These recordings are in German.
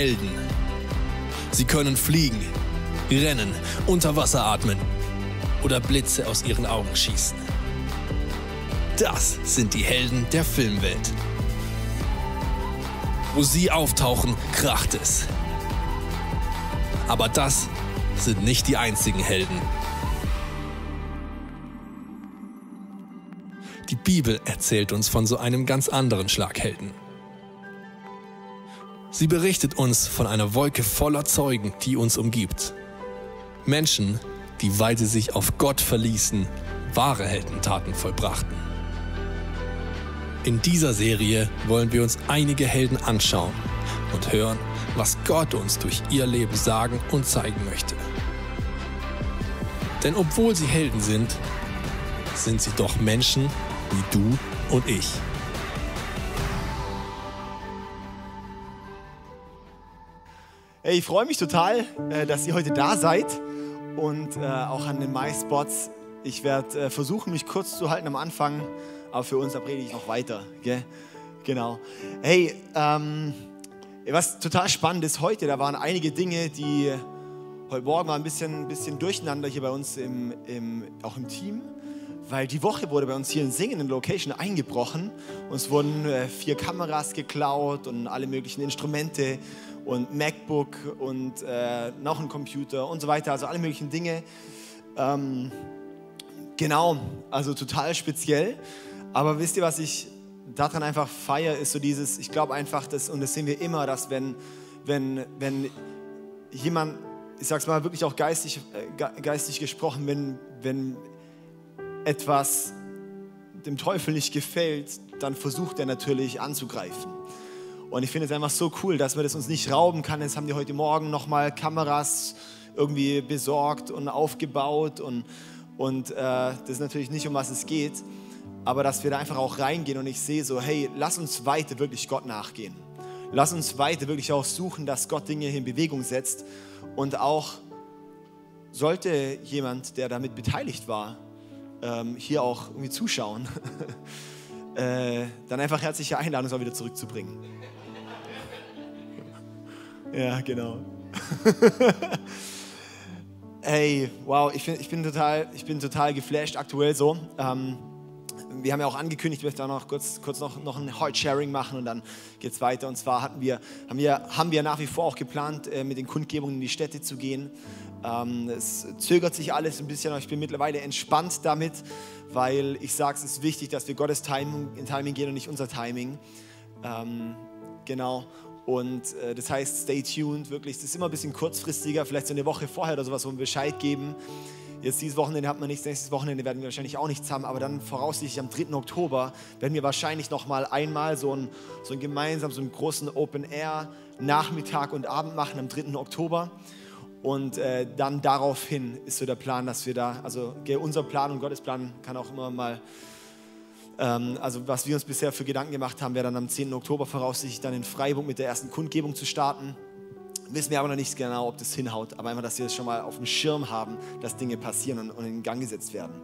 Helden. Sie können fliegen, rennen, unter Wasser atmen oder Blitze aus ihren Augen schießen. Das sind die Helden der Filmwelt. Wo sie auftauchen, kracht es. Aber das sind nicht die einzigen Helden. Die Bibel erzählt uns von so einem ganz anderen Schlaghelden. Sie berichtet uns von einer Wolke voller Zeugen, die uns umgibt. Menschen, die, weil sie sich auf Gott verließen, wahre Heldentaten vollbrachten. In dieser Serie wollen wir uns einige Helden anschauen und hören, was Gott uns durch ihr Leben sagen und zeigen möchte. Denn obwohl sie Helden sind, sind sie doch Menschen wie du und ich. Ich freue mich total, äh, dass ihr heute da seid und äh, auch an den MySpots. Ich werde äh, versuchen, mich kurz zu halten am Anfang, aber für uns, predige ich noch weiter. Genau. Hey, ähm, was total spannend ist heute, da waren einige Dinge, die heute Morgen mal ein bisschen, bisschen durcheinander hier bei uns im, im, auch im Team weil die Woche wurde bei uns hier in Singen in Location eingebrochen. Uns wurden äh, vier Kameras geklaut und alle möglichen Instrumente und MacBook und äh, noch ein Computer und so weiter, also alle möglichen Dinge. Ähm, genau, also total speziell. Aber wisst ihr, was ich daran einfach feiere, ist so dieses, ich glaube einfach, dass, und das sehen wir immer, dass wenn, wenn, wenn jemand, ich sag's mal wirklich auch geistig, äh, geistig gesprochen, wenn, wenn etwas dem Teufel nicht gefällt, dann versucht er natürlich anzugreifen. Und ich finde es einfach so cool, dass man das uns nicht rauben kann. Jetzt haben die heute Morgen nochmal Kameras irgendwie besorgt und aufgebaut und, und äh, das ist natürlich nicht, um was es geht, aber dass wir da einfach auch reingehen und ich sehe so, hey, lass uns weiter wirklich Gott nachgehen. Lass uns weiter wirklich auch suchen, dass Gott Dinge in Bewegung setzt und auch sollte jemand, der damit beteiligt war, ähm, hier auch irgendwie zuschauen, äh, dann einfach herzliche Einladung, es auch wieder zurückzubringen. Ja, genau. Hey, wow, ich, find, ich, bin total, ich bin total geflasht aktuell so. Ähm, wir haben ja auch angekündigt, ich möchte auch noch kurz, kurz noch, noch ein Heart-Sharing machen und dann geht es weiter. Und zwar hatten wir, haben, wir, haben wir nach wie vor auch geplant, äh, mit den Kundgebungen in die Städte zu gehen. Ähm, es zögert sich alles ein bisschen, aber ich bin mittlerweile entspannt damit, weil ich sage, es ist wichtig, dass wir Gottes Timing, in Timing gehen und nicht unser Timing. Ähm, genau. Und äh, das heißt, stay tuned, wirklich. Es ist immer ein bisschen kurzfristiger, vielleicht so eine Woche vorher oder sowas, wo wir Bescheid geben. Jetzt dieses Wochenende hat man nichts, nächstes Wochenende werden wir wahrscheinlich auch nichts haben, aber dann voraussichtlich am 3. Oktober werden wir wahrscheinlich noch mal einmal so ein, so ein gemeinsam, so einen großen Open Air Nachmittag und Abend machen am 3. Oktober. Und äh, dann daraufhin ist so der Plan, dass wir da, also unser Plan und Gottes Plan kann auch immer mal, also was wir uns bisher für Gedanken gemacht haben, wäre dann am 10. Oktober voraussichtlich dann in Freiburg mit der ersten Kundgebung zu starten. Wissen wir aber noch nicht genau, ob das hinhaut, aber einfach, dass wir das schon mal auf dem Schirm haben, dass Dinge passieren und, und in Gang gesetzt werden.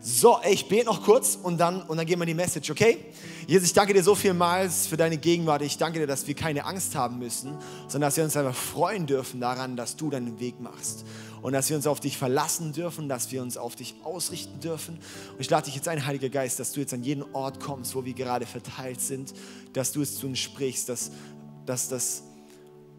So, ich bete noch kurz und dann, und dann gehen wir die Message, okay? Jesus, ich danke dir so vielmals für deine Gegenwart. Ich danke dir, dass wir keine Angst haben müssen, sondern dass wir uns einfach freuen dürfen daran, dass du deinen Weg machst. Und dass wir uns auf dich verlassen dürfen, dass wir uns auf dich ausrichten dürfen. Und ich lade dich jetzt ein, Heiliger Geist, dass du jetzt an jeden Ort kommst, wo wir gerade verteilt sind, dass du es zu uns sprichst, dass, dass,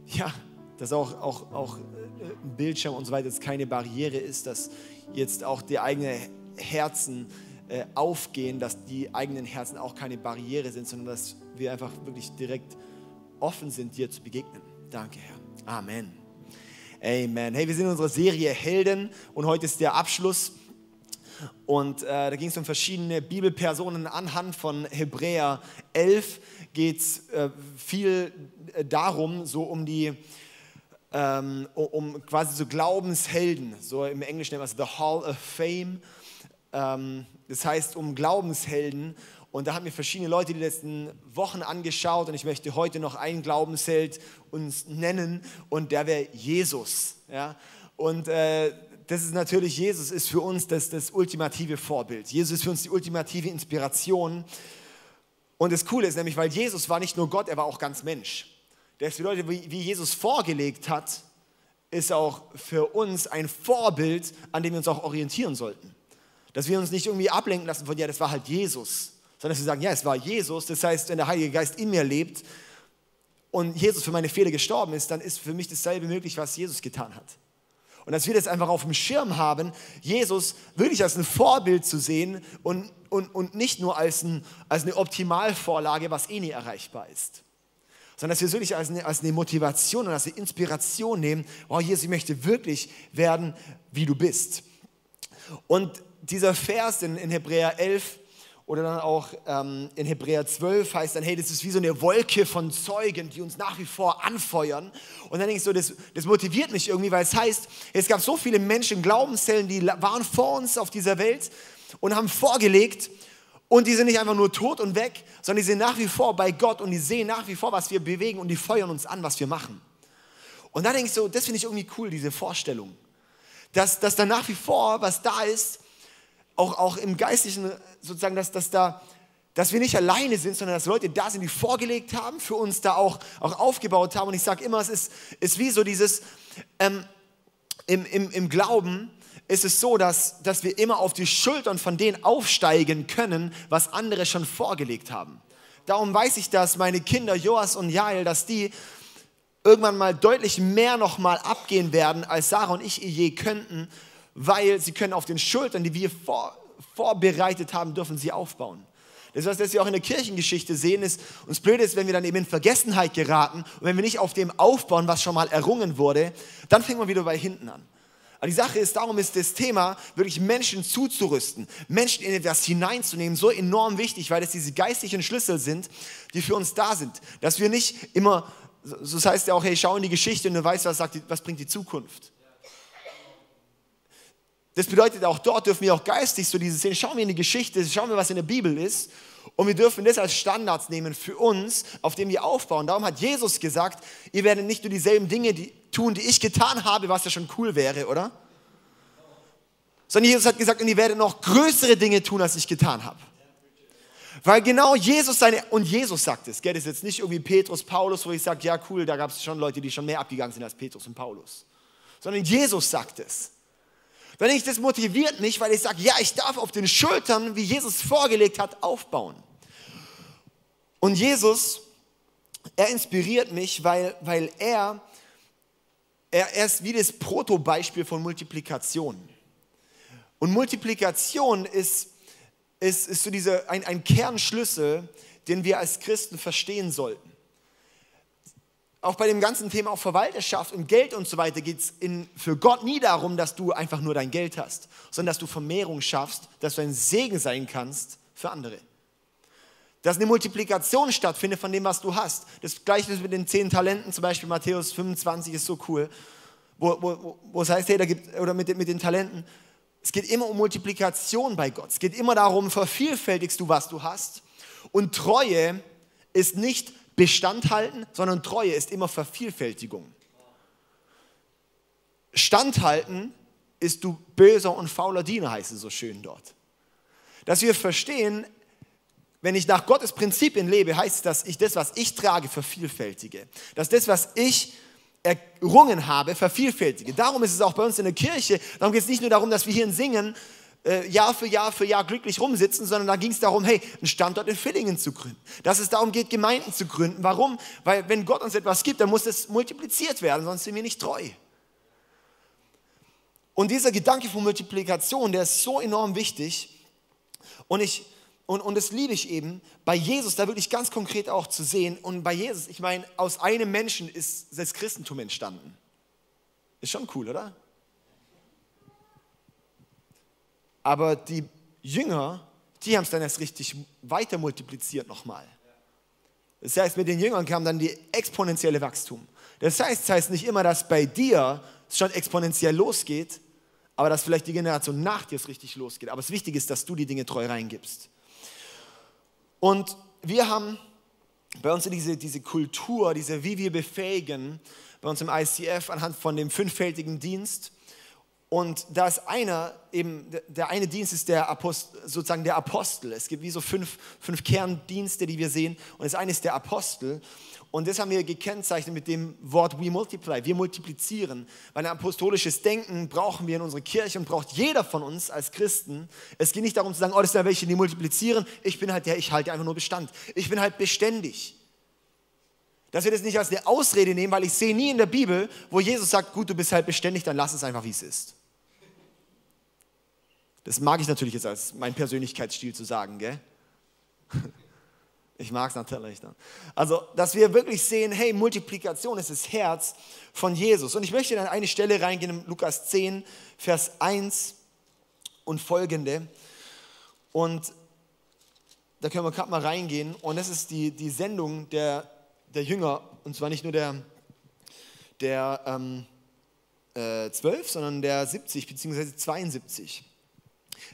ja, dass auch, auch, auch ein Bildschirm und so weiter jetzt keine Barriere ist, dass jetzt auch die eigene Herzen äh, aufgehen, dass die eigenen Herzen auch keine Barriere sind, sondern dass wir einfach wirklich direkt offen sind, dir zu begegnen. Danke, Herr. Amen. Amen. Hey, wir sind in unserer Serie Helden und heute ist der Abschluss. Und äh, da ging es um verschiedene Bibelpersonen anhand von Hebräer 11 geht es äh, viel äh, darum, so um die ähm, um quasi so Glaubenshelden, so im Englischen nennt man es The Hall of Fame ähm, das heißt um Glaubenshelden. Und da haben wir verschiedene Leute die letzten Wochen angeschaut und ich möchte heute noch einen Glaubensheld uns nennen und der wäre Jesus. Ja? Und äh, das ist natürlich, Jesus ist für uns das, das ultimative Vorbild. Jesus ist für uns die ultimative Inspiration. Und das Coole ist nämlich, weil Jesus war nicht nur Gott, er war auch ganz Mensch. Das bedeutet, wie Jesus vorgelegt hat, ist auch für uns ein Vorbild, an dem wir uns auch orientieren sollten. Dass wir uns nicht irgendwie ablenken lassen von, ja, das war halt Jesus, sondern dass wir sagen, ja, es war Jesus. Das heißt, wenn der Heilige Geist in mir lebt und Jesus für meine Fehler gestorben ist, dann ist für mich dasselbe möglich, was Jesus getan hat. Und dass wir das einfach auf dem Schirm haben, Jesus wirklich als ein Vorbild zu sehen und, und, und nicht nur als, ein, als eine Optimalvorlage, was eh nie erreichbar ist sondern dass wir es wirklich als eine, als eine Motivation und als eine Inspiration nehmen, oh Jesus, ich möchte wirklich werden, wie du bist. Und dieser Vers in, in Hebräer 11 oder dann auch ähm, in Hebräer 12 heißt dann, hey, das ist wie so eine Wolke von Zeugen, die uns nach wie vor anfeuern. Und dann denke ich so, das, das motiviert mich irgendwie, weil es heißt, es gab so viele Menschen, Glaubenszellen, die waren vor uns auf dieser Welt und haben vorgelegt, und die sind nicht einfach nur tot und weg, sondern die sind nach wie vor bei Gott und die sehen nach wie vor, was wir bewegen und die feuern uns an, was wir machen. Und da denke ich so, das finde ich irgendwie cool, diese Vorstellung. Dass, dass da nach wie vor was da ist, auch, auch im Geistlichen sozusagen, dass, dass, da, dass wir nicht alleine sind, sondern dass Leute da sind, die vorgelegt haben, für uns da auch, auch aufgebaut haben. Und ich sage immer, es ist, ist wie so dieses, ähm, im, im, im Glauben ist es so, dass, dass wir immer auf die Schultern von denen aufsteigen können, was andere schon vorgelegt haben. Darum weiß ich, dass meine Kinder Joas und Jael, dass die irgendwann mal deutlich mehr nochmal abgehen werden, als Sarah und ich je könnten, weil sie können auf den Schultern, die wir vor, vorbereitet haben, dürfen sie aufbauen. Das was wir auch in der Kirchengeschichte sehen, ist, uns blöd ist, wenn wir dann eben in Vergessenheit geraten und wenn wir nicht auf dem aufbauen, was schon mal errungen wurde, dann fängt man wieder bei hinten an. Aber die Sache ist, darum ist das Thema, wirklich Menschen zuzurüsten, Menschen in etwas hineinzunehmen, so enorm wichtig, weil es diese geistlichen Schlüssel sind, die für uns da sind. Dass wir nicht immer, so das heißt ja auch, hey, schau in die Geschichte und du weißt, was, sagt, was bringt die Zukunft. Das bedeutet, auch dort dürfen wir auch geistig so diese sehen, schauen wir in die Geschichte, schauen wir, was in der Bibel ist. Und wir dürfen das als Standards nehmen für uns, auf dem wir aufbauen. Darum hat Jesus gesagt, ihr werdet nicht nur dieselben Dinge tun, die ich getan habe, was ja schon cool wäre, oder? Sondern Jesus hat gesagt, und ihr werdet noch größere Dinge tun, als ich getan habe. Weil genau Jesus seine, und Jesus sagt es, gell, das ist jetzt nicht irgendwie Petrus, Paulus, wo ich sage, ja cool, da gab es schon Leute, die schon mehr abgegangen sind als Petrus und Paulus. Sondern Jesus sagt es. Wenn ich das motiviert mich, weil ich sage, ja, ich darf auf den Schultern, wie Jesus vorgelegt hat, aufbauen. Und Jesus, er inspiriert mich, weil, weil er, er, er ist wie das Protobeispiel von Multiplikation. Und Multiplikation ist, ist, ist so diese, ein, ein Kernschlüssel, den wir als Christen verstehen sollten auch bei dem ganzen Thema auch Verwalterschaft und Geld und so weiter geht es für Gott nie darum, dass du einfach nur dein Geld hast, sondern dass du Vermehrung schaffst, dass du ein Segen sein kannst für andere. Dass eine Multiplikation stattfindet von dem, was du hast. Das gleiche mit den zehn Talenten, zum Beispiel Matthäus 25 ist so cool, wo, wo, wo es heißt, hey, da gibt, oder mit, mit den Talenten, es geht immer um Multiplikation bei Gott. Es geht immer darum, vervielfältigst du, was du hast. Und Treue ist nicht Bestand halten, sondern Treue ist immer Vervielfältigung. Standhalten ist du böser und fauler Diener, heißt es so schön dort. Dass wir verstehen, wenn ich nach Gottes Prinzipien lebe, heißt es, dass ich das, was ich trage, vervielfältige. Dass das, was ich errungen habe, vervielfältige. Darum ist es auch bei uns in der Kirche, darum geht es nicht nur darum, dass wir hier singen, äh, Jahr für Jahr für Jahr glücklich rumsitzen, sondern da ging es darum, hey, einen Standort in Villingen zu gründen. Dass es darum geht, Gemeinden zu gründen. Warum? Weil wenn Gott uns etwas gibt, dann muss es multipliziert werden, sonst sind wir nicht treu. Und dieser Gedanke von Multiplikation, der ist so enorm wichtig. Und ich, und, und das liebe ich eben, bei Jesus da wirklich ganz konkret auch zu sehen. Und bei Jesus, ich meine, aus einem Menschen ist das Christentum entstanden. Ist schon cool, oder? Aber die Jünger, die haben es dann erst richtig weiter multipliziert nochmal. Das heißt, mit den Jüngern kam dann die exponentielle Wachstum. Das heißt, das heißt nicht immer, dass bei dir es schon exponentiell losgeht, aber dass vielleicht die Generation nach dir es richtig losgeht. Aber das Wichtige ist, dass du die Dinge treu reingibst. Und wir haben bei uns diese, diese Kultur, diese, wie wir befähigen, bei uns im ICF anhand von dem fünffältigen Dienst, Und da ist einer, eben der eine Dienst ist der Apostel, sozusagen der Apostel. Es gibt wie so fünf, fünf Kerndienste, die wir sehen. Und das eine ist der Apostel. Und das haben wir gekennzeichnet mit dem Wort we multiply. Wir multiplizieren. Weil ein apostolisches Denken brauchen wir in unserer Kirche und braucht jeder von uns als Christen. Es geht nicht darum zu sagen, oh, das sind ja welche, die multiplizieren. Ich bin halt der, ich halte einfach nur Bestand. Ich bin halt beständig. Dass wir das nicht als eine Ausrede nehmen, weil ich sehe nie in der Bibel, wo Jesus sagt, gut, du bist halt beständig, dann lass es einfach, wie es ist. Das mag ich natürlich jetzt als mein Persönlichkeitsstil zu sagen, gell? Ich mag es natürlich dann. Also, dass wir wirklich sehen, hey, Multiplikation ist das Herz von Jesus. Und ich möchte in eine Stelle reingehen, in Lukas 10, Vers 1 und folgende. Und da können wir gerade mal reingehen. Und das ist die, die Sendung der, der Jünger. Und zwar nicht nur der, der ähm, äh, 12, sondern der 70 bzw. 72.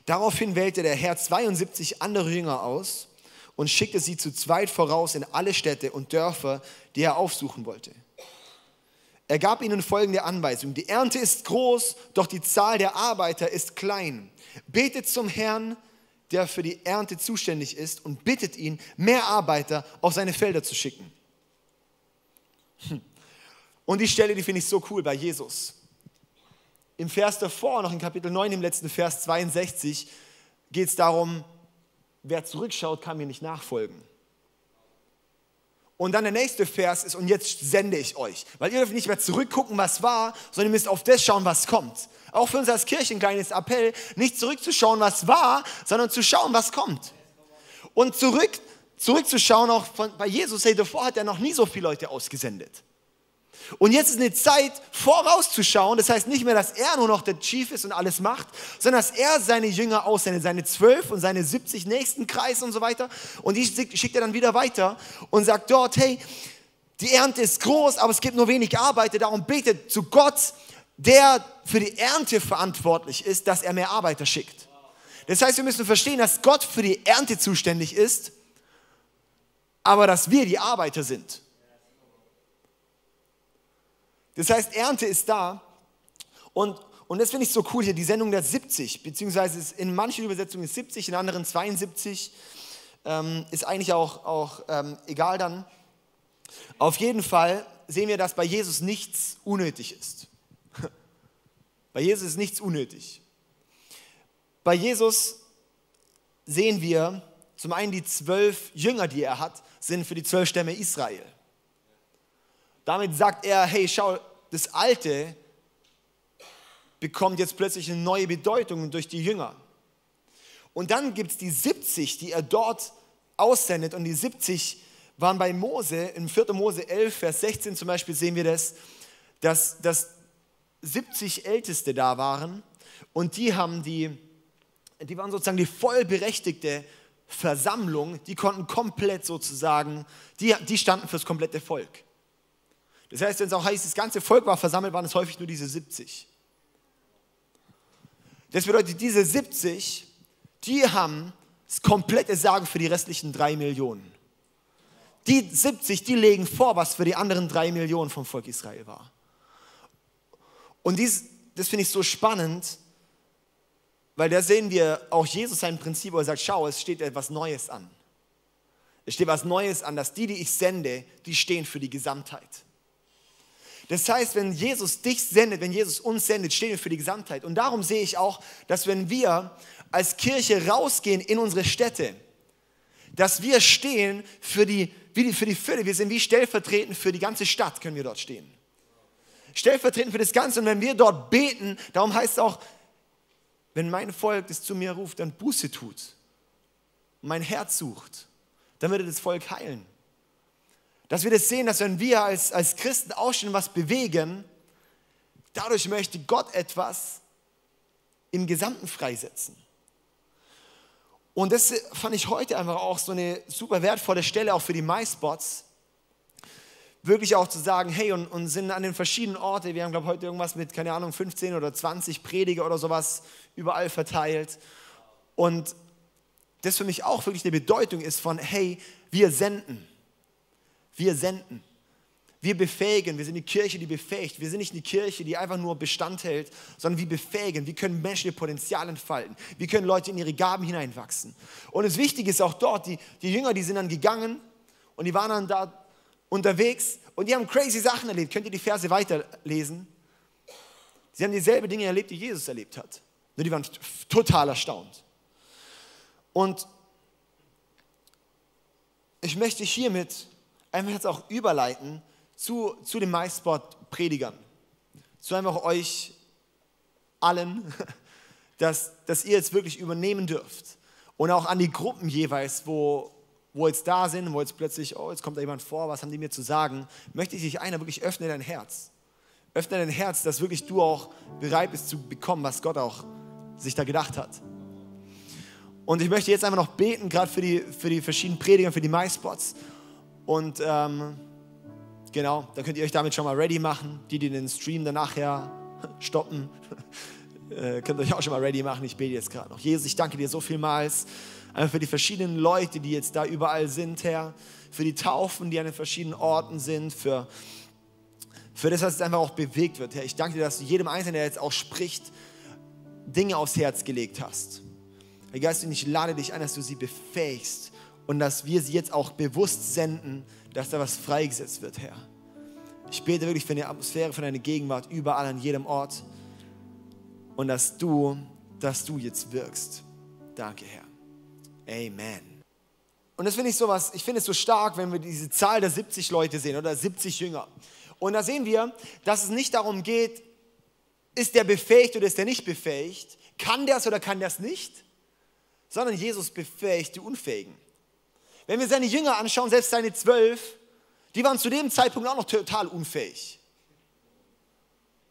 Daraufhin wählte der Herr 72 andere Jünger aus und schickte sie zu zweit voraus in alle Städte und Dörfer, die er aufsuchen wollte. Er gab ihnen folgende Anweisung. Die Ernte ist groß, doch die Zahl der Arbeiter ist klein. Betet zum Herrn, der für die Ernte zuständig ist, und bittet ihn, mehr Arbeiter auf seine Felder zu schicken. Hm. Und die Stelle, die finde ich so cool bei Jesus. Im Vers davor, noch in Kapitel 9, im letzten Vers 62, geht es darum, wer zurückschaut, kann mir nicht nachfolgen. Und dann der nächste Vers ist, und jetzt sende ich euch. Weil ihr dürft nicht mehr zurückgucken, was war, sondern ihr müsst auf das schauen, was kommt. Auch für uns als Kirche ein kleines Appell, nicht zurückzuschauen, was war, sondern zu schauen, was kommt. Und zurück, zurückzuschauen, auch von, bei Jesus, hey, davor hat er noch nie so viele Leute ausgesendet. Und jetzt ist eine Zeit, vorauszuschauen. Das heißt nicht mehr, dass er nur noch der Chief ist und alles macht, sondern dass er seine Jünger aussendet, seine zwölf und seine 70 nächsten Kreis und so weiter. Und die schickt er dann wieder weiter und sagt dort, hey, die Ernte ist groß, aber es gibt nur wenig Arbeiter. Darum betet zu Gott, der für die Ernte verantwortlich ist, dass er mehr Arbeiter schickt. Das heißt, wir müssen verstehen, dass Gott für die Ernte zuständig ist, aber dass wir die Arbeiter sind. Das heißt, Ernte ist da. Und, und das finde ich so cool hier, die Sendung der 70, beziehungsweise in manchen Übersetzungen ist 70, in anderen 72, ähm, ist eigentlich auch, auch ähm, egal dann. Auf jeden Fall sehen wir, dass bei Jesus nichts unnötig ist. Bei Jesus ist nichts unnötig. Bei Jesus sehen wir zum einen die zwölf Jünger, die er hat, sind für die zwölf Stämme Israel. Damit sagt er, hey, schau, das Alte bekommt jetzt plötzlich eine neue Bedeutung durch die Jünger. Und dann gibt es die 70, die er dort aussendet. Und die 70 waren bei Mose, in 4. Mose 11, Vers 16 zum Beispiel sehen wir das, dass, dass 70 Älteste da waren. Und die haben die, die waren sozusagen die vollberechtigte Versammlung, die konnten komplett sozusagen, die, die standen fürs komplette Volk. Das heißt, wenn es auch heißt, das ganze Volk war versammelt, waren es häufig nur diese 70. Das bedeutet, diese 70, die haben das komplette Sagen für die restlichen drei Millionen. Die 70, die legen vor, was für die anderen drei Millionen vom Volk Israel war. Und dies, das finde ich so spannend, weil da sehen wir auch Jesus sein Prinzip, wo er sagt, schau, es steht etwas Neues an. Es steht etwas Neues an, dass die, die ich sende, die stehen für die Gesamtheit. Das heißt, wenn Jesus dich sendet, wenn Jesus uns sendet, stehen wir für die Gesamtheit. Und darum sehe ich auch, dass wenn wir als Kirche rausgehen in unsere Städte, dass wir stehen für die, für die Fülle. Wir sind wie stellvertretend für die ganze Stadt, können wir dort stehen. Stellvertretend für das Ganze. Und wenn wir dort beten, darum heißt es auch, wenn mein Volk das zu mir ruft, dann Buße tut mein Herz sucht, dann wird das Volk heilen. Dass wir das sehen, dass wenn wir als, als Christen aufstehen was bewegen, dadurch möchte Gott etwas im Gesamten freisetzen. Und das fand ich heute einfach auch so eine super wertvolle Stelle, auch für die MySpots. Wirklich auch zu sagen, hey, und, und sind an den verschiedenen Orten, wir haben, glaube ich, heute irgendwas mit, keine Ahnung, 15 oder 20 Prediger oder sowas überall verteilt. Und das für mich auch wirklich eine Bedeutung ist von, hey, wir senden. Wir senden. Wir befähigen, wir sind die Kirche, die befähigt. Wir sind nicht eine Kirche, die einfach nur Bestand hält, sondern wir befähigen. Wir können Menschen ihr Potenzial entfalten. Wir können Leute in ihre Gaben hineinwachsen. Und das Wichtige ist auch dort, die, die Jünger, die sind dann gegangen und die waren dann da unterwegs und die haben crazy Sachen erlebt. Könnt ihr die Verse weiterlesen? Sie haben dieselben Dinge erlebt, die Jesus erlebt hat. Nur die waren total erstaunt. Und ich möchte hiermit einfach jetzt auch überleiten zu, zu den MySpot-Predigern. Zu einfach euch allen, dass, dass ihr jetzt wirklich übernehmen dürft. Und auch an die Gruppen jeweils, wo, wo jetzt da sind, wo jetzt plötzlich, oh, jetzt kommt da jemand vor, was haben die mir zu sagen, möchte ich dich einer wirklich öffne dein Herz. Öffne dein Herz, dass wirklich du auch bereit bist zu bekommen, was Gott auch sich da gedacht hat. Und ich möchte jetzt einfach noch beten, gerade für die, für die verschiedenen Prediger, für die MySpots. Und ähm, genau, da könnt ihr euch damit schon mal ready machen. Die, die den Stream dann nachher stoppen, äh, könnt euch auch schon mal ready machen. Ich bete jetzt gerade noch. Jesus, ich danke dir so vielmals einfach für die verschiedenen Leute, die jetzt da überall sind, Herr. Für die Taufen, die an den verschiedenen Orten sind. Für, für das, was jetzt einfach auch bewegt wird, Herr. Ich danke dir, dass du jedem Einzelnen, der jetzt auch spricht, Dinge aufs Herz gelegt hast. Herr Geist, ich lade dich ein, dass du sie befähigst und dass wir sie jetzt auch bewusst senden, dass da was freigesetzt wird, Herr. Ich bete wirklich für eine Atmosphäre, für deine Gegenwart überall an jedem Ort und dass du, dass du jetzt wirkst. Danke, Herr. Amen. Und das finde ich sowas, ich finde es so stark, wenn wir diese Zahl der 70 Leute sehen oder 70 Jünger. Und da sehen wir, dass es nicht darum geht, ist der befähigt oder ist der nicht befähigt? Kann der es oder kann der es nicht? Sondern Jesus befähigt die Unfähigen. Wenn wir seine Jünger anschauen, selbst seine zwölf, die waren zu dem Zeitpunkt auch noch total unfähig.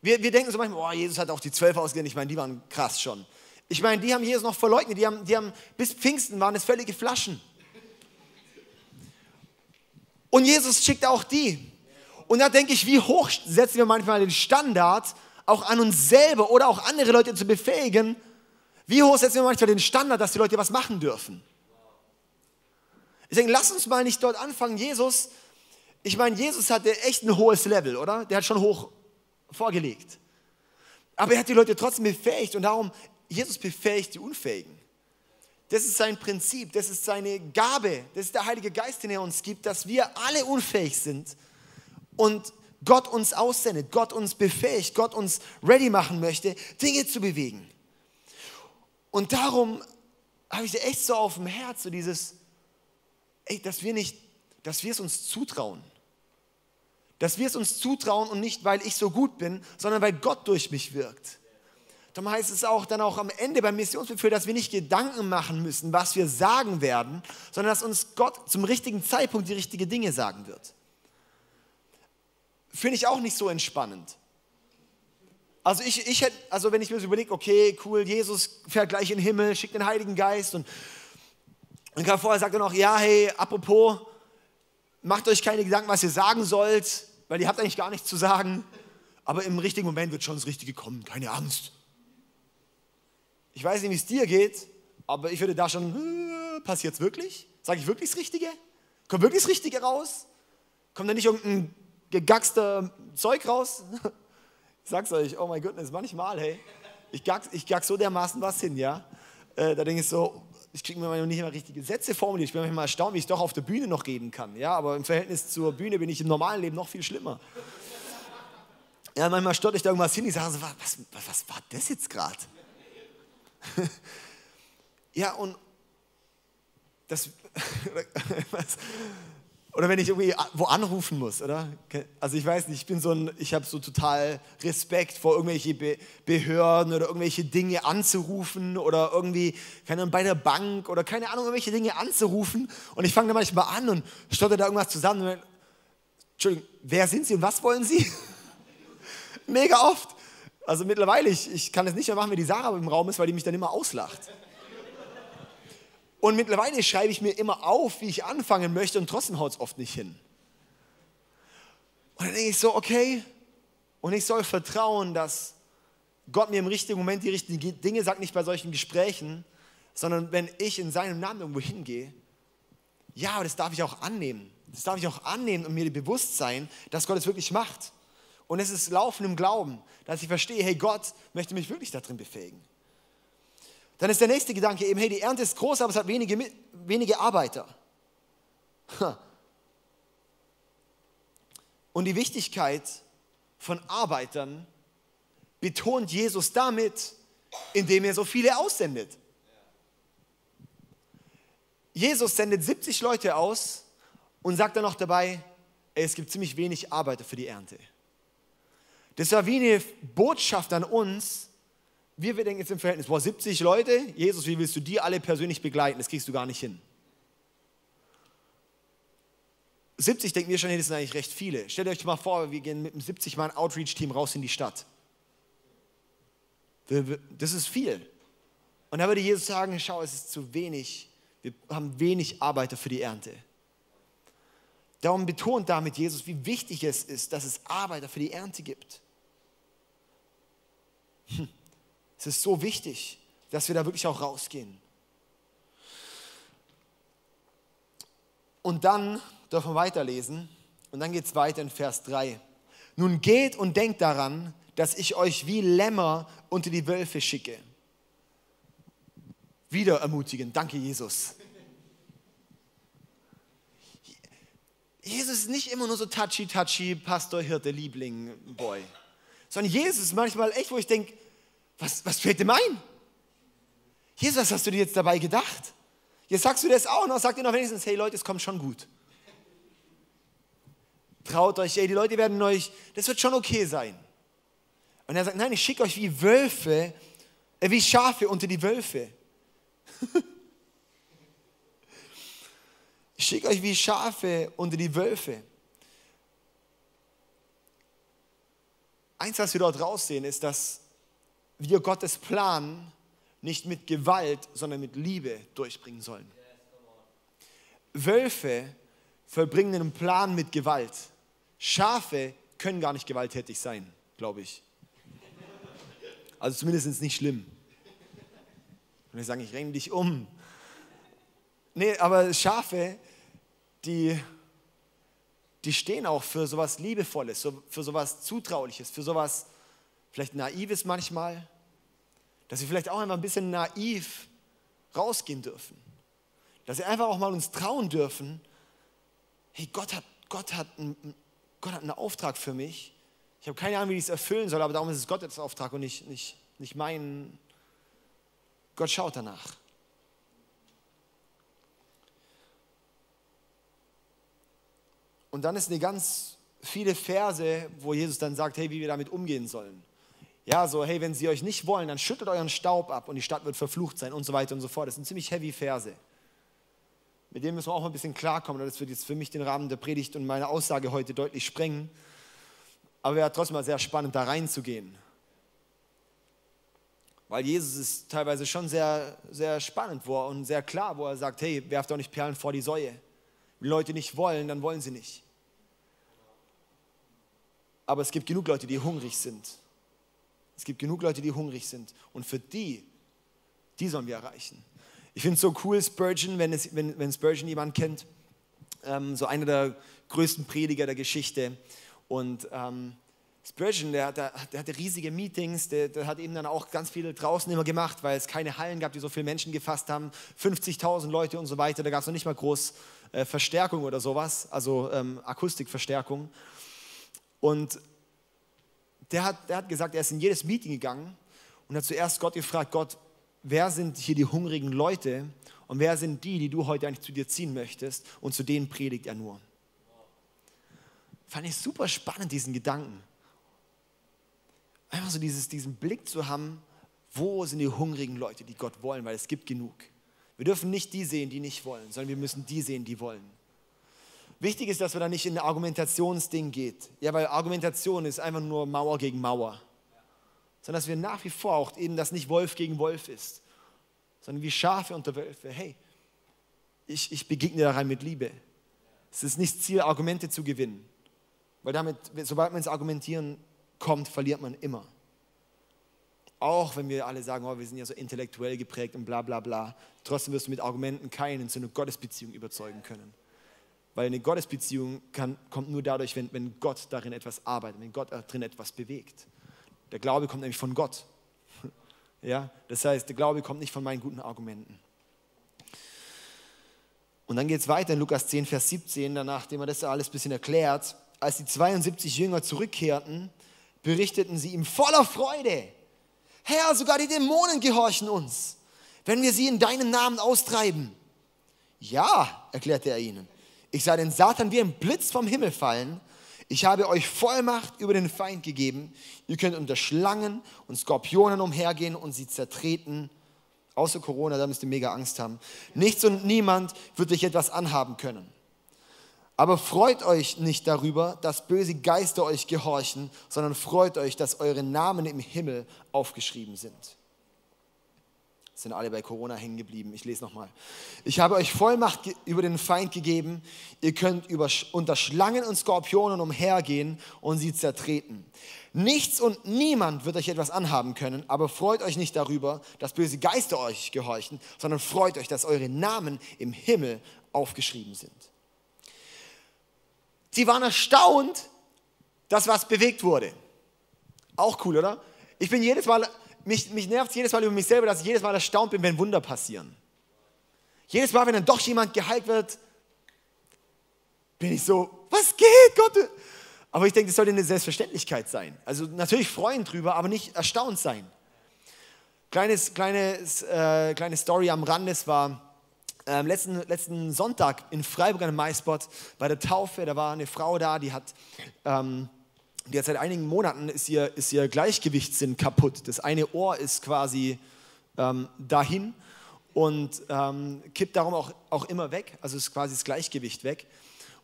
Wir, wir denken so manchmal, oh, Jesus hat auch die zwölf ausgegeben. Ich meine, die waren krass schon. Ich meine, die haben Jesus noch verleugnet. Die haben, die haben bis Pfingsten waren es völlige Flaschen. Und Jesus schickt auch die. Und da denke ich, wie hoch setzen wir manchmal den Standard, auch an uns selber oder auch andere Leute zu befähigen, wie hoch setzen wir manchmal den Standard, dass die Leute was machen dürfen? Denke, lass uns mal nicht dort anfangen. Jesus, ich meine, Jesus hatte echt ein hohes Level, oder? Der hat schon hoch vorgelegt. Aber er hat die Leute trotzdem befähigt und darum, Jesus befähigt die Unfähigen. Das ist sein Prinzip, das ist seine Gabe, das ist der Heilige Geist, den er uns gibt, dass wir alle unfähig sind und Gott uns aussendet, Gott uns befähigt, Gott uns ready machen möchte, Dinge zu bewegen. Und darum habe ich echt so auf dem Herz, so dieses, ey, dass wir nicht, dass wir es uns zutrauen. Dass wir es uns zutrauen und nicht, weil ich so gut bin, sondern weil Gott durch mich wirkt. Darum heißt es auch dann auch am Ende beim Missionsbefehl, dass wir nicht Gedanken machen müssen, was wir sagen werden, sondern dass uns Gott zum richtigen Zeitpunkt die richtigen Dinge sagen wird. Finde ich auch nicht so entspannend. Also ich, ich hätte, also wenn ich mir so überlege, okay, cool, Jesus fährt gleich in den Himmel, schickt den Heiligen Geist und, und gerade vorher sagt er noch, ja, hey, apropos, macht euch keine Gedanken, was ihr sagen sollt, weil ihr habt eigentlich gar nichts zu sagen, aber im richtigen Moment wird schon das Richtige kommen, keine Angst. Ich weiß nicht, wie es dir geht, aber ich würde da schon, äh, passiert es wirklich? Sage ich wirklich das Richtige? Kommt wirklich das Richtige raus? Kommt da nicht irgendein gegackster Zeug raus? Ich sag's euch, oh mein Gott, manchmal, hey, ich gack, ich gack so dermaßen was hin, ja. Äh, da denke ich so, ich kriege mir noch nicht immer richtige Sätze formuliert. Ich bin manchmal erstaunt, wie ich doch auf der Bühne noch reden kann, ja. Aber im Verhältnis zur Bühne bin ich im normalen Leben noch viel schlimmer. Ja, manchmal stotter ich da irgendwas hin, ich sage so, was, was, was war das jetzt gerade? ja, und das, oder wenn ich irgendwie wo anrufen muss, oder? Also ich weiß nicht, ich bin so ein, ich habe so total Respekt vor irgendwelche Be Behörden oder irgendwelche Dinge anzurufen oder irgendwie, keine Ahnung, bei der Bank oder keine Ahnung, irgendwelche Dinge anzurufen und ich fange da manchmal an und stotter da irgendwas zusammen. Und, Entschuldigung, wer sind Sie und was wollen Sie? Mega oft. Also mittlerweile, ich, ich kann es nicht mehr machen, wenn die Sarah im Raum ist, weil die mich dann immer auslacht. Und mittlerweile schreibe ich mir immer auf, wie ich anfangen möchte und trotzdem haut es oft nicht hin. Und dann denke ich so, okay, und ich soll vertrauen, dass Gott mir im richtigen Moment die richtigen Dinge sagt, nicht bei solchen Gesprächen, sondern wenn ich in seinem Namen irgendwo hingehe, ja, das darf ich auch annehmen. Das darf ich auch annehmen und mir bewusst sein, dass Gott es wirklich macht. Und es ist Laufen im Glauben, dass ich verstehe, hey, Gott möchte mich wirklich darin befähigen. Dann ist der nächste Gedanke eben, hey, die Ernte ist groß, aber es hat wenige, wenige Arbeiter. Und die Wichtigkeit von Arbeitern betont Jesus damit, indem er so viele aussendet. Jesus sendet 70 Leute aus und sagt dann noch dabei, es gibt ziemlich wenig Arbeiter für die Ernte. Das war wie eine Botschaft an uns. Wir, wir denken jetzt im Verhältnis, boah, 70 Leute, Jesus, wie willst du die alle persönlich begleiten? Das kriegst du gar nicht hin. 70 denken wir schon, das sind eigentlich recht viele. Stellt euch mal vor, wir gehen mit einem 70 Mann Outreach-Team raus in die Stadt. Das ist viel. Und da würde Jesus sagen, schau, es ist zu wenig. Wir haben wenig Arbeiter für die Ernte. Darum betont damit Jesus, wie wichtig es ist, dass es Arbeiter für die Ernte gibt. Hm. Es ist so wichtig, dass wir da wirklich auch rausgehen. Und dann dürfen wir weiterlesen. Und dann geht es weiter in Vers 3. Nun geht und denkt daran, dass ich euch wie Lämmer unter die Wölfe schicke. Wieder ermutigen. Danke, Jesus. Jesus ist nicht immer nur so touchy, touchy, Pastor, Hirte, Liebling, Boy. Sondern Jesus ist manchmal echt, wo ich denke, was, was fällt dem ein? Jesus, was hast du dir jetzt dabei gedacht? Jetzt sagst du das auch noch, sagt ihr noch wenigstens, hey Leute, es kommt schon gut. Traut euch, ey, die Leute werden euch, das wird schon okay sein. Und er sagt, nein, ich schicke euch wie Wölfe, äh, wie Schafe unter die Wölfe. ich schicke euch wie Schafe unter die Wölfe. Eins, was wir dort raussehen, ist, dass wir Gottes Plan nicht mit Gewalt, sondern mit Liebe durchbringen sollen. Wölfe vollbringen einen Plan mit Gewalt. Schafe können gar nicht gewalttätig sein, glaube ich. Also zumindest nicht schlimm. Und wir sagen, ich renne dich um. Nee, aber Schafe, die, die stehen auch für sowas Liebevolles, für sowas Zutrauliches, für sowas vielleicht Naives manchmal. Dass wir vielleicht auch einfach ein bisschen naiv rausgehen dürfen. Dass wir einfach auch mal uns trauen dürfen, hey, Gott hat, Gott hat einen, Gott hat einen Auftrag für mich. Ich habe keine Ahnung, wie ich es erfüllen soll, aber darum ist es Gottes Auftrag und nicht, nicht, nicht mein. Gott schaut danach. Und dann ist eine ganz viele Verse, wo Jesus dann sagt, hey, wie wir damit umgehen sollen. Ja, so, hey, wenn sie euch nicht wollen, dann schüttelt euren Staub ab und die Stadt wird verflucht sein und so weiter und so fort. Das sind ziemlich heavy Verse mit dem müssen wir auch mal ein bisschen klarkommen. Das wird jetzt für mich den Rahmen der Predigt und meine Aussage heute deutlich sprengen. Aber wäre trotzdem mal sehr spannend, da reinzugehen. Weil Jesus ist teilweise schon sehr, sehr spannend wo er, und sehr klar, wo er sagt, hey, werft doch nicht Perlen vor die Säue. Wenn Leute nicht wollen, dann wollen sie nicht. Aber es gibt genug Leute, die hungrig sind. Es gibt genug Leute, die hungrig sind. Und für die, die sollen wir erreichen. Ich finde es so cool, Spurgeon, wenn, es, wenn, wenn Spurgeon jemand kennt, ähm, so einer der größten Prediger der Geschichte. Und ähm, Spurgeon, der, der, der, hatte riesige Meetings, der, der, hat eben dann auch ganz viele draußen immer gemacht, weil es keine Hallen gab, die so viele Menschen gefasst haben, 50.000 Leute und so weiter. Da gab es noch nicht mal groß äh, Verstärkung oder sowas, also ähm, Akustikverstärkung. Und der hat, der hat gesagt, er ist in jedes Meeting gegangen und hat zuerst Gott gefragt, Gott, wer sind hier die hungrigen Leute und wer sind die, die du heute eigentlich zu dir ziehen möchtest und zu denen predigt er nur. Fand ich super spannend, diesen Gedanken. Einfach so dieses, diesen Blick zu haben, wo sind die hungrigen Leute, die Gott wollen, weil es gibt genug. Wir dürfen nicht die sehen, die nicht wollen, sondern wir müssen die sehen, die wollen. Wichtig ist, dass wir da nicht in ein Argumentationsding geht. Ja, weil Argumentation ist einfach nur Mauer gegen Mauer sondern dass wir nach wie vor auch eben das nicht Wolf gegen Wolf ist, sondern wie Schafe unter Wölfe. Hey, ich, ich begegne rein mit Liebe. Es ist nicht Ziel, Argumente zu gewinnen, weil damit, sobald man ins Argumentieren kommt, verliert man immer. Auch wenn wir alle sagen, oh, wir sind ja so intellektuell geprägt und bla bla bla, trotzdem wirst du mit Argumenten keinen in so eine Gottesbeziehung überzeugen können. Weil eine Gottesbeziehung kann, kommt nur dadurch, wenn, wenn Gott darin etwas arbeitet, wenn Gott darin etwas bewegt. Der Glaube kommt nämlich von Gott. Ja, das heißt, der Glaube kommt nicht von meinen guten Argumenten. Und dann geht es weiter in Lukas 10, Vers 17, danach, nachdem er das alles ein bisschen erklärt. Als die 72 Jünger zurückkehrten, berichteten sie ihm voller Freude. Herr, sogar die Dämonen gehorchen uns, wenn wir sie in deinem Namen austreiben. Ja, erklärte er ihnen. Ich sah den Satan wie ein Blitz vom Himmel fallen. Ich habe euch Vollmacht über den Feind gegeben. Ihr könnt unter Schlangen und Skorpionen umhergehen und sie zertreten. Außer Corona, da müsst ihr mega Angst haben. Nichts und niemand wird euch etwas anhaben können. Aber freut euch nicht darüber, dass böse Geister euch gehorchen, sondern freut euch, dass eure Namen im Himmel aufgeschrieben sind sind alle bei Corona hängen geblieben. Ich lese nochmal. Ich habe euch Vollmacht über den Feind gegeben. Ihr könnt über, unter Schlangen und Skorpionen umhergehen und sie zertreten. Nichts und niemand wird euch etwas anhaben können, aber freut euch nicht darüber, dass böse Geister euch gehorchen, sondern freut euch, dass eure Namen im Himmel aufgeschrieben sind. Sie waren erstaunt, dass was bewegt wurde. Auch cool, oder? Ich bin jedes Mal mich, mich nervt es jedes Mal über mich selber, dass ich jedes Mal erstaunt bin, wenn Wunder passieren. Jedes Mal, wenn dann doch jemand geheilt wird, bin ich so, was geht, Gott? Aber ich denke, das sollte eine Selbstverständlichkeit sein. Also natürlich freuen drüber, aber nicht erstaunt sein. Kleines, kleines, äh, kleine Story am Rande, es war ähm, letzten, letzten Sonntag in Freiburg an einem MySpot bei der Taufe, da war eine Frau da, die hat... Ähm, die hat seit einigen Monaten ist ihr, ist ihr Gleichgewichtssinn kaputt. Das eine Ohr ist quasi ähm, dahin und ähm, kippt darum auch, auch immer weg. Also ist quasi das Gleichgewicht weg.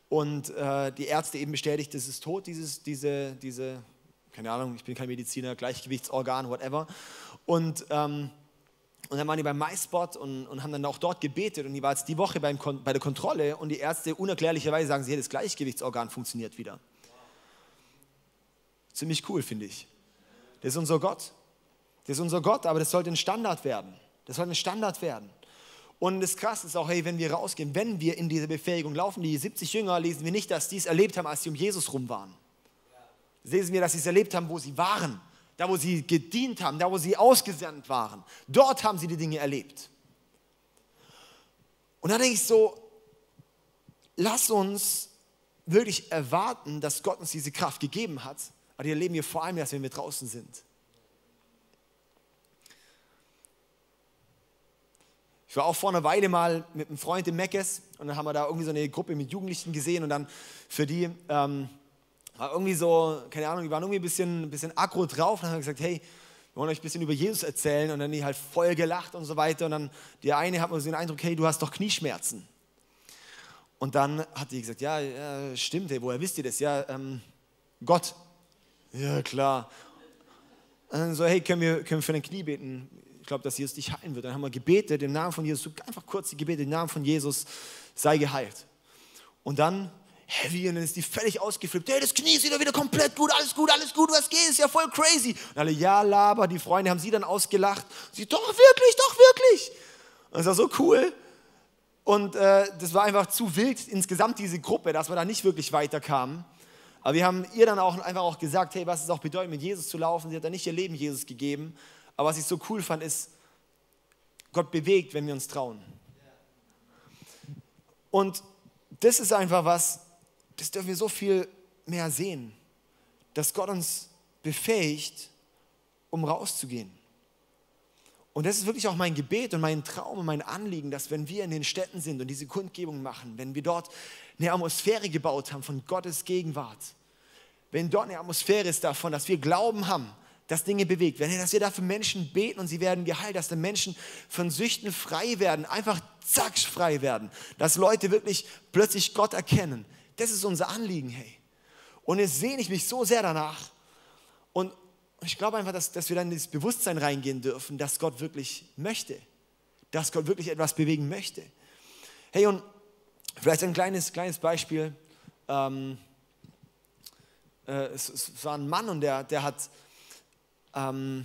Und äh, die Ärzte eben bestätigt, das ist tot, dieses, diese, diese, keine Ahnung, ich bin kein Mediziner, Gleichgewichtsorgan, whatever. Und, ähm, und dann waren die beim MySpot und, und haben dann auch dort gebetet. Und die war jetzt die Woche beim, bei der Kontrolle und die Ärzte unerklärlicherweise sagen, sie, hey, das Gleichgewichtsorgan funktioniert wieder. Ziemlich cool, finde ich. Das ist unser Gott. Das ist unser Gott, aber das sollte ein Standard werden. Das sollte ein Standard werden. Und das Krasse ist auch, hey, wenn wir rausgehen, wenn wir in diese Befähigung laufen, die 70 Jünger, lesen wir nicht, dass die es erlebt haben, als sie um Jesus rum waren. Lesen wir, dass sie es erlebt haben, wo sie waren, da wo sie gedient haben, da wo sie ausgesandt waren. Dort haben sie die Dinge erlebt. Und dann denke ich so, lass uns wirklich erwarten, dass Gott uns diese Kraft gegeben hat, aber die erleben wir vor allem erst, wenn wir draußen sind. Ich war auch vor einer Weile mal mit einem Freund in Meckes und dann haben wir da irgendwie so eine Gruppe mit Jugendlichen gesehen und dann für die ähm, war irgendwie so, keine Ahnung, die waren irgendwie ein bisschen, ein bisschen aggro drauf und dann haben gesagt, hey, wir wollen euch ein bisschen über Jesus erzählen und dann die halt voll gelacht und so weiter und dann der eine hat mir so den Eindruck, hey, du hast doch Knieschmerzen. Und dann hat die gesagt, ja, ja stimmt, hey, woher wisst ihr das? Ja, ähm, Gott. Ja, klar. Und dann so, hey, können wir, können wir für dein Knie beten? Ich glaube, dass Jesus dich heilen wird. Dann haben wir gebetet, im Namen von Jesus, einfach kurz die Gebete, im Namen von Jesus, sei geheilt. Und dann, heavy, und dann ist die völlig ausgeflippt. Hey, das Knie ist wieder, wieder komplett gut, alles gut, alles gut, was geht, ist ja voll crazy. Und alle, ja, laber, die Freunde haben sie dann ausgelacht. Sie, doch, wirklich, doch, wirklich. Und das war so cool. Und äh, das war einfach zu wild insgesamt, diese Gruppe, dass wir da nicht wirklich weiterkamen. Aber wir haben ihr dann auch einfach auch gesagt, hey, was es auch bedeutet, mit Jesus zu laufen. Sie hat dann nicht ihr Leben Jesus gegeben. Aber was ich so cool fand, ist, Gott bewegt, wenn wir uns trauen. Und das ist einfach was, das dürfen wir so viel mehr sehen, dass Gott uns befähigt, um rauszugehen. Und das ist wirklich auch mein Gebet und mein Traum und mein Anliegen, dass wenn wir in den Städten sind und diese Kundgebung machen, wenn wir dort eine Atmosphäre gebaut haben von Gottes Gegenwart, wenn dort eine Atmosphäre ist davon, dass wir Glauben haben, dass Dinge bewegt werden, dass wir dafür Menschen beten und sie werden geheilt, dass die Menschen von Süchten frei werden, einfach zack frei werden, dass Leute wirklich plötzlich Gott erkennen. Das ist unser Anliegen, hey. Und jetzt sehne ich mich so sehr danach. Und ich glaube einfach, dass, dass wir dann in dieses Bewusstsein reingehen dürfen, dass Gott wirklich möchte, dass Gott wirklich etwas bewegen möchte. Hey, und Vielleicht ein kleines, kleines Beispiel. Ähm, äh, es, es, war ein Mann und der, der hat, ähm,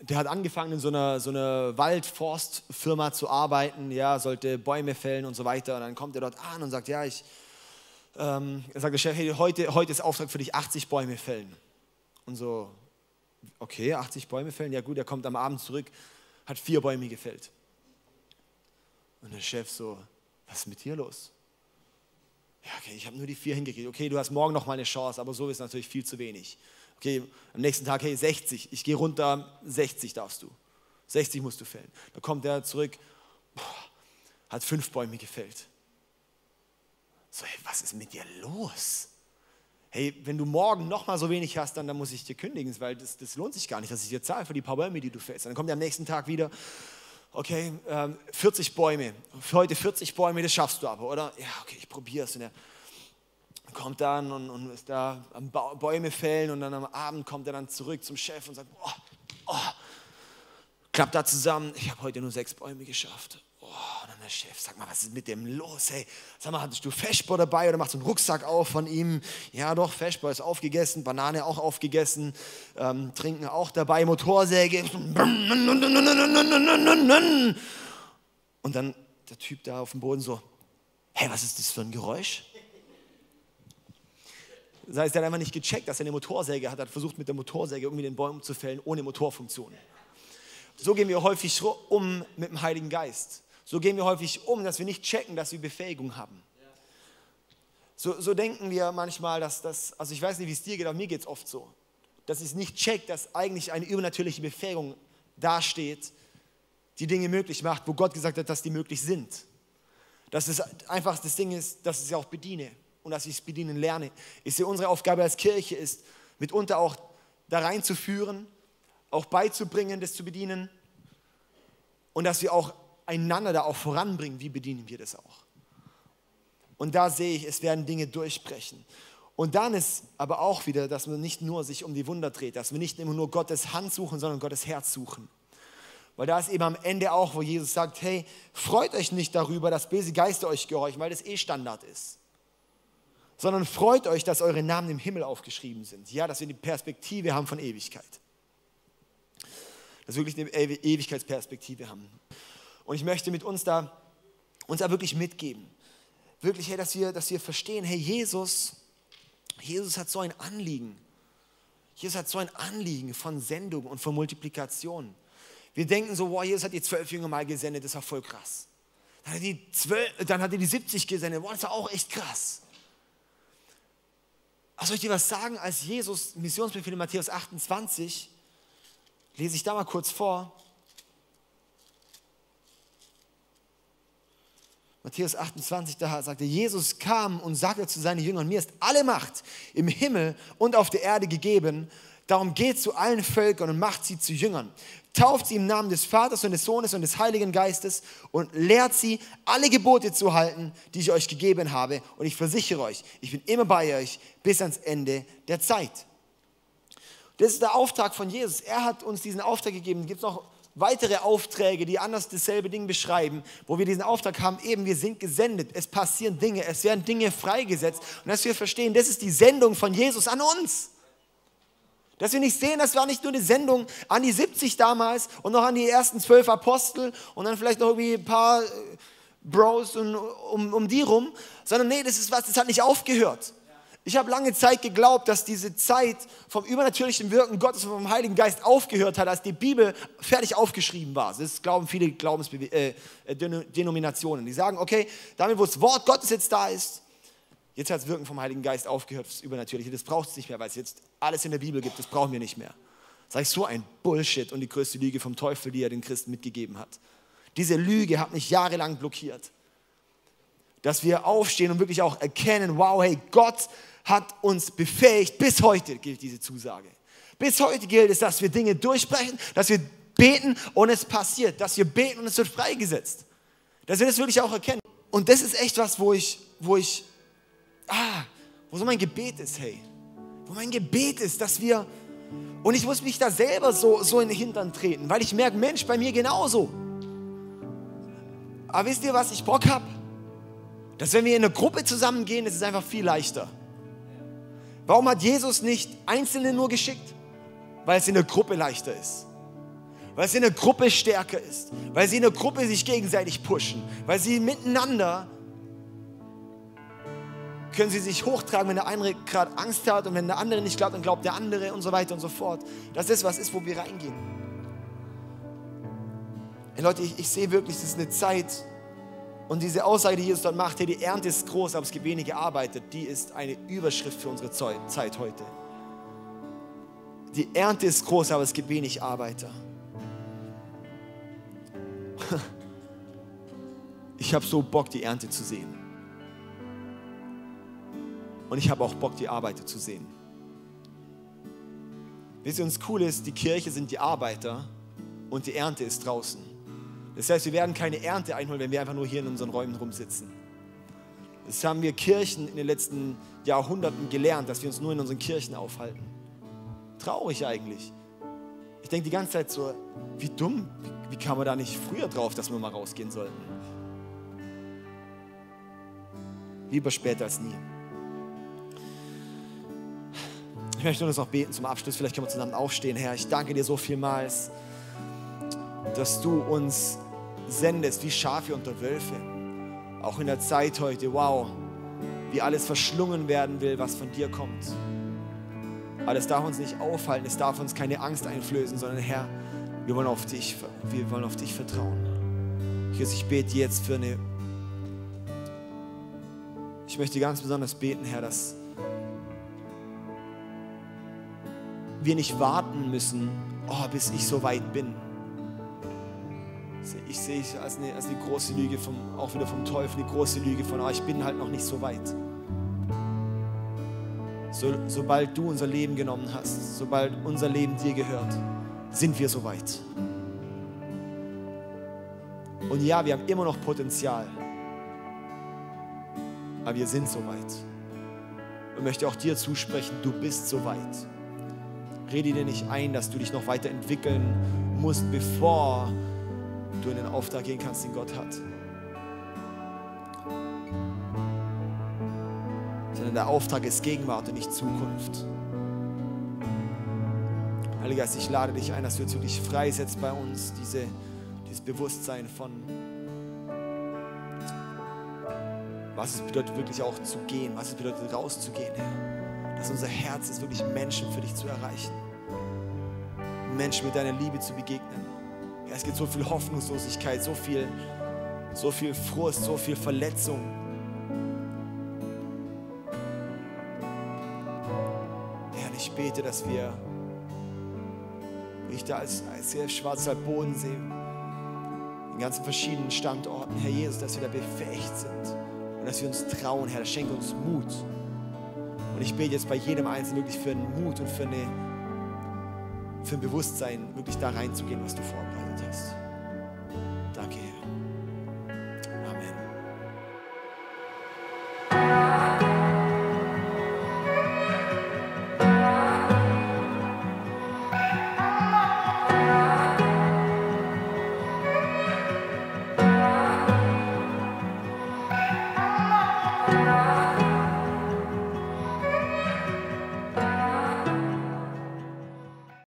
der hat angefangen in so einer, so einer Waldforstfirma zu arbeiten, ja, sollte Bäume fällen und so weiter. Und dann kommt er dort an und sagt, ja, ich, ähm, er sagt Chef, hey, heute, heute ist Auftrag für dich, 80 Bäume fällen. Und so, okay, 80 Bäume fällen, ja gut, er kommt am Abend zurück, hat vier Bäume gefällt. Und der Chef so, was ist mit dir los? Ja, okay, ich habe nur die vier hingekriegt. Okay, du hast morgen noch mal eine Chance, aber so ist natürlich viel zu wenig. Okay, am nächsten Tag, hey, 60, ich gehe runter, 60 darfst du. 60 musst du fällen. Dann kommt er zurück, boah, hat fünf Bäume gefällt. So, hey, was ist mit dir los? Hey, wenn du morgen noch mal so wenig hast, dann, dann muss ich dir kündigen, weil das, das lohnt sich gar nicht, dass ich dir zahle für die paar Bäume, die du fällst. Dann kommt er am nächsten Tag wieder, okay, ähm, 40 Bäume, für heute 40 Bäume, das schaffst du aber, oder? Ja, okay, ich probiere es. Und er kommt dann und, und ist da am ba Bäume fällen und dann am Abend kommt er dann zurück zum Chef und sagt, oh, oh, klappt da zusammen, ich habe heute nur sechs Bäume geschafft. Oh, und dann der Chef, sag mal, was ist mit dem los? Hey, sag mal, hattest du Feschbar dabei oder machst du einen Rucksack auf von ihm? Ja, doch, Feschbar ist aufgegessen, Banane auch aufgegessen, ähm, Trinken auch dabei, Motorsäge. Und dann der Typ da auf dem Boden so, hey, was ist das für ein Geräusch? Das heißt, er hat einfach nicht gecheckt, dass er eine Motorsäge hat, hat versucht mit der Motorsäge irgendwie den Baum zu fällen, ohne Motorfunktion. So gehen wir häufig um mit dem Heiligen Geist. So gehen wir häufig um, dass wir nicht checken, dass wir Befähigung haben. So, so denken wir manchmal, dass das, also ich weiß nicht, wie es dir geht, aber mir geht es oft so, dass ich nicht check, dass eigentlich eine übernatürliche Befähigung dasteht, die Dinge möglich macht, wo Gott gesagt hat, dass die möglich sind. Dass es einfach das Ding ist, dass ich sie auch bediene und dass ich es bedienen lerne. Ich sehe, unsere Aufgabe als Kirche ist, mitunter auch da reinzuführen, auch beizubringen, das zu bedienen und dass wir auch einander da auch voranbringen, wie bedienen wir das auch. Und da sehe ich, es werden Dinge durchbrechen. Und dann ist aber auch wieder, dass man nicht nur sich um die Wunder dreht, dass wir nicht immer nur Gottes Hand suchen, sondern Gottes Herz suchen. Weil da ist eben am Ende auch, wo Jesus sagt, hey, freut euch nicht darüber, dass böse Geister euch gehorchen, weil das eh Standard ist sondern freut euch, dass eure Namen im Himmel aufgeschrieben sind. Ja, dass wir die Perspektive haben von Ewigkeit. Dass wir wirklich eine Ewigkeitsperspektive haben. Und ich möchte mit uns da, uns da wirklich mitgeben. Wirklich, hey, dass wir, dass wir verstehen, hey, Jesus, Jesus hat so ein Anliegen. Jesus hat so ein Anliegen von Sendung und von Multiplikation. Wir denken so, wow, Jesus hat die zwölf Jünger mal gesendet, das war voll krass. Dann hat er die, 12, dann hat er die 70 gesendet, wow, das war auch echt krass. Aber soll ich dir was sagen, als Jesus Missionsbefehl in Matthäus 28, lese ich da mal kurz vor. Matthäus 28, da sagte Jesus kam und sagte zu seinen Jüngern, mir ist alle Macht im Himmel und auf der Erde gegeben. Darum geht zu allen Völkern und macht sie zu Jüngern tauft sie im Namen des Vaters und des Sohnes und des Heiligen Geistes und lehrt sie, alle Gebote zu halten, die ich euch gegeben habe. Und ich versichere euch, ich bin immer bei euch bis ans Ende der Zeit. Das ist der Auftrag von Jesus. Er hat uns diesen Auftrag gegeben. Es gibt noch weitere Aufträge, die anders dasselbe Ding beschreiben, wo wir diesen Auftrag haben, eben wir sind gesendet, es passieren Dinge, es werden Dinge freigesetzt und dass wir verstehen, das ist die Sendung von Jesus an uns. Dass wir nicht sehen, das war nicht nur eine Sendung an die 70 damals und noch an die ersten zwölf Apostel und dann vielleicht noch irgendwie ein paar äh, Bros und, um, um die rum, sondern nee, das ist was, das hat nicht aufgehört. Ich habe lange Zeit geglaubt, dass diese Zeit vom übernatürlichen Wirken Gottes und vom Heiligen Geist aufgehört hat, als die Bibel fertig aufgeschrieben war. Das glauben viele Glaubensdenominationen. Äh, die sagen, okay, damit wo das Wort Gottes jetzt da ist, Jetzt hat das Wirken vom Heiligen Geist aufgehört, das Übernatürliche. Das braucht es nicht mehr, weil es jetzt alles in der Bibel gibt. Das brauchen wir nicht mehr. Sag ich so ein Bullshit und die größte Lüge vom Teufel, die er den Christen mitgegeben hat. Diese Lüge hat mich jahrelang blockiert. Dass wir aufstehen und wirklich auch erkennen, wow, hey, Gott hat uns befähigt. Bis heute gilt diese Zusage. Bis heute gilt es, dass wir Dinge durchbrechen, dass wir beten und es passiert. Dass wir beten und es wird freigesetzt. Dass wir das wirklich auch erkennen. Und das ist echt was, wo ich, wo ich ah, wo so mein Gebet ist, hey. Wo mein Gebet ist, dass wir, und ich muss mich da selber so, so in den Hintern treten, weil ich merke, Mensch, bei mir genauso. Aber wisst ihr, was ich Bock habe? Dass wenn wir in eine Gruppe zusammengehen, ist es einfach viel leichter. Warum hat Jesus nicht Einzelne nur geschickt? Weil es in der Gruppe leichter ist. weil sie in der Gruppe stärker ist, weil sie in der Gruppe sich gegenseitig pushen, weil sie miteinander können sie sich hochtragen, wenn der eine gerade Angst hat und wenn der andere nicht glaubt, dann glaubt der andere und so weiter und so fort. Das ist was ist, wo wir reingehen. Hey Leute, ich, ich sehe wirklich, es ist eine Zeit und diese Aussage, die Jesus dort macht, hey, die Ernte ist groß, aber es gibt wenige arbeitet, die ist eine Überschrift für unsere Zeit heute. Die Ernte ist groß, aber es gibt wenig Arbeiter. Ich habe so Bock, die Ernte zu sehen. Und ich habe auch Bock, die Arbeiter zu sehen. Wisst ihr, uns cool ist, die Kirche sind die Arbeiter und die Ernte ist draußen. Das heißt, wir werden keine Ernte einholen, wenn wir einfach nur hier in unseren Räumen rumsitzen. Das haben wir Kirchen in den letzten Jahrhunderten gelernt, dass wir uns nur in unseren Kirchen aufhalten. Traurig eigentlich. Ich denke die ganze Zeit so, wie dumm, wie, wie kam man da nicht früher drauf, dass wir mal rausgehen sollten? Lieber später als nie. Ich möchte uns noch beten zum Abschluss. Vielleicht können wir zusammen aufstehen, Herr. Ich danke dir so vielmals, dass du uns sendest wie Schafe unter Wölfe. Auch in der Zeit heute, wow, wie alles verschlungen werden will, was von dir kommt. Aber das darf uns nicht aufhalten, es darf uns keine Angst einflößen, sondern Herr, wir wollen auf dich, wir wollen auf dich vertrauen. Jesus, ich bete jetzt für eine. Ich möchte ganz besonders beten, Herr, dass wir nicht warten müssen, oh, bis ich so weit bin. Ich sehe es als eine, als eine große Lüge, vom, auch wieder vom Teufel, die große Lüge von, oh, ich bin halt noch nicht so weit. So, sobald du unser Leben genommen hast, sobald unser Leben dir gehört, sind wir so weit. Und ja, wir haben immer noch Potenzial, aber wir sind so weit. Und möchte auch dir zusprechen, du bist so weit. Rede dir nicht ein, dass du dich noch weiterentwickeln musst, bevor du in den Auftrag gehen kannst, den Gott hat. Sondern der Auftrag ist Gegenwart und nicht Zukunft. Heiliger Geist, ich lade dich ein, dass du jetzt wirklich freisetzt bei uns diese, dieses Bewusstsein von, was es bedeutet, wirklich auch zu gehen, was es bedeutet, rauszugehen, Herr dass unser Herz ist, wirklich Menschen für dich zu erreichen. Menschen mit deiner Liebe zu begegnen. Es gibt so viel Hoffnungslosigkeit, so viel, so viel Frust, so viel Verletzung. Herr, ich bete, dass wir, wie ich da als, als schwarzer Bodensee, in ganzen verschiedenen Standorten, Herr Jesus, dass wir da befähigt sind und dass wir uns trauen, Herr, schenke uns Mut. Und ich bete jetzt bei jedem Einzelnen wirklich für einen Mut und für, eine, für ein Bewusstsein, wirklich da reinzugehen, was du vorbereitet hast.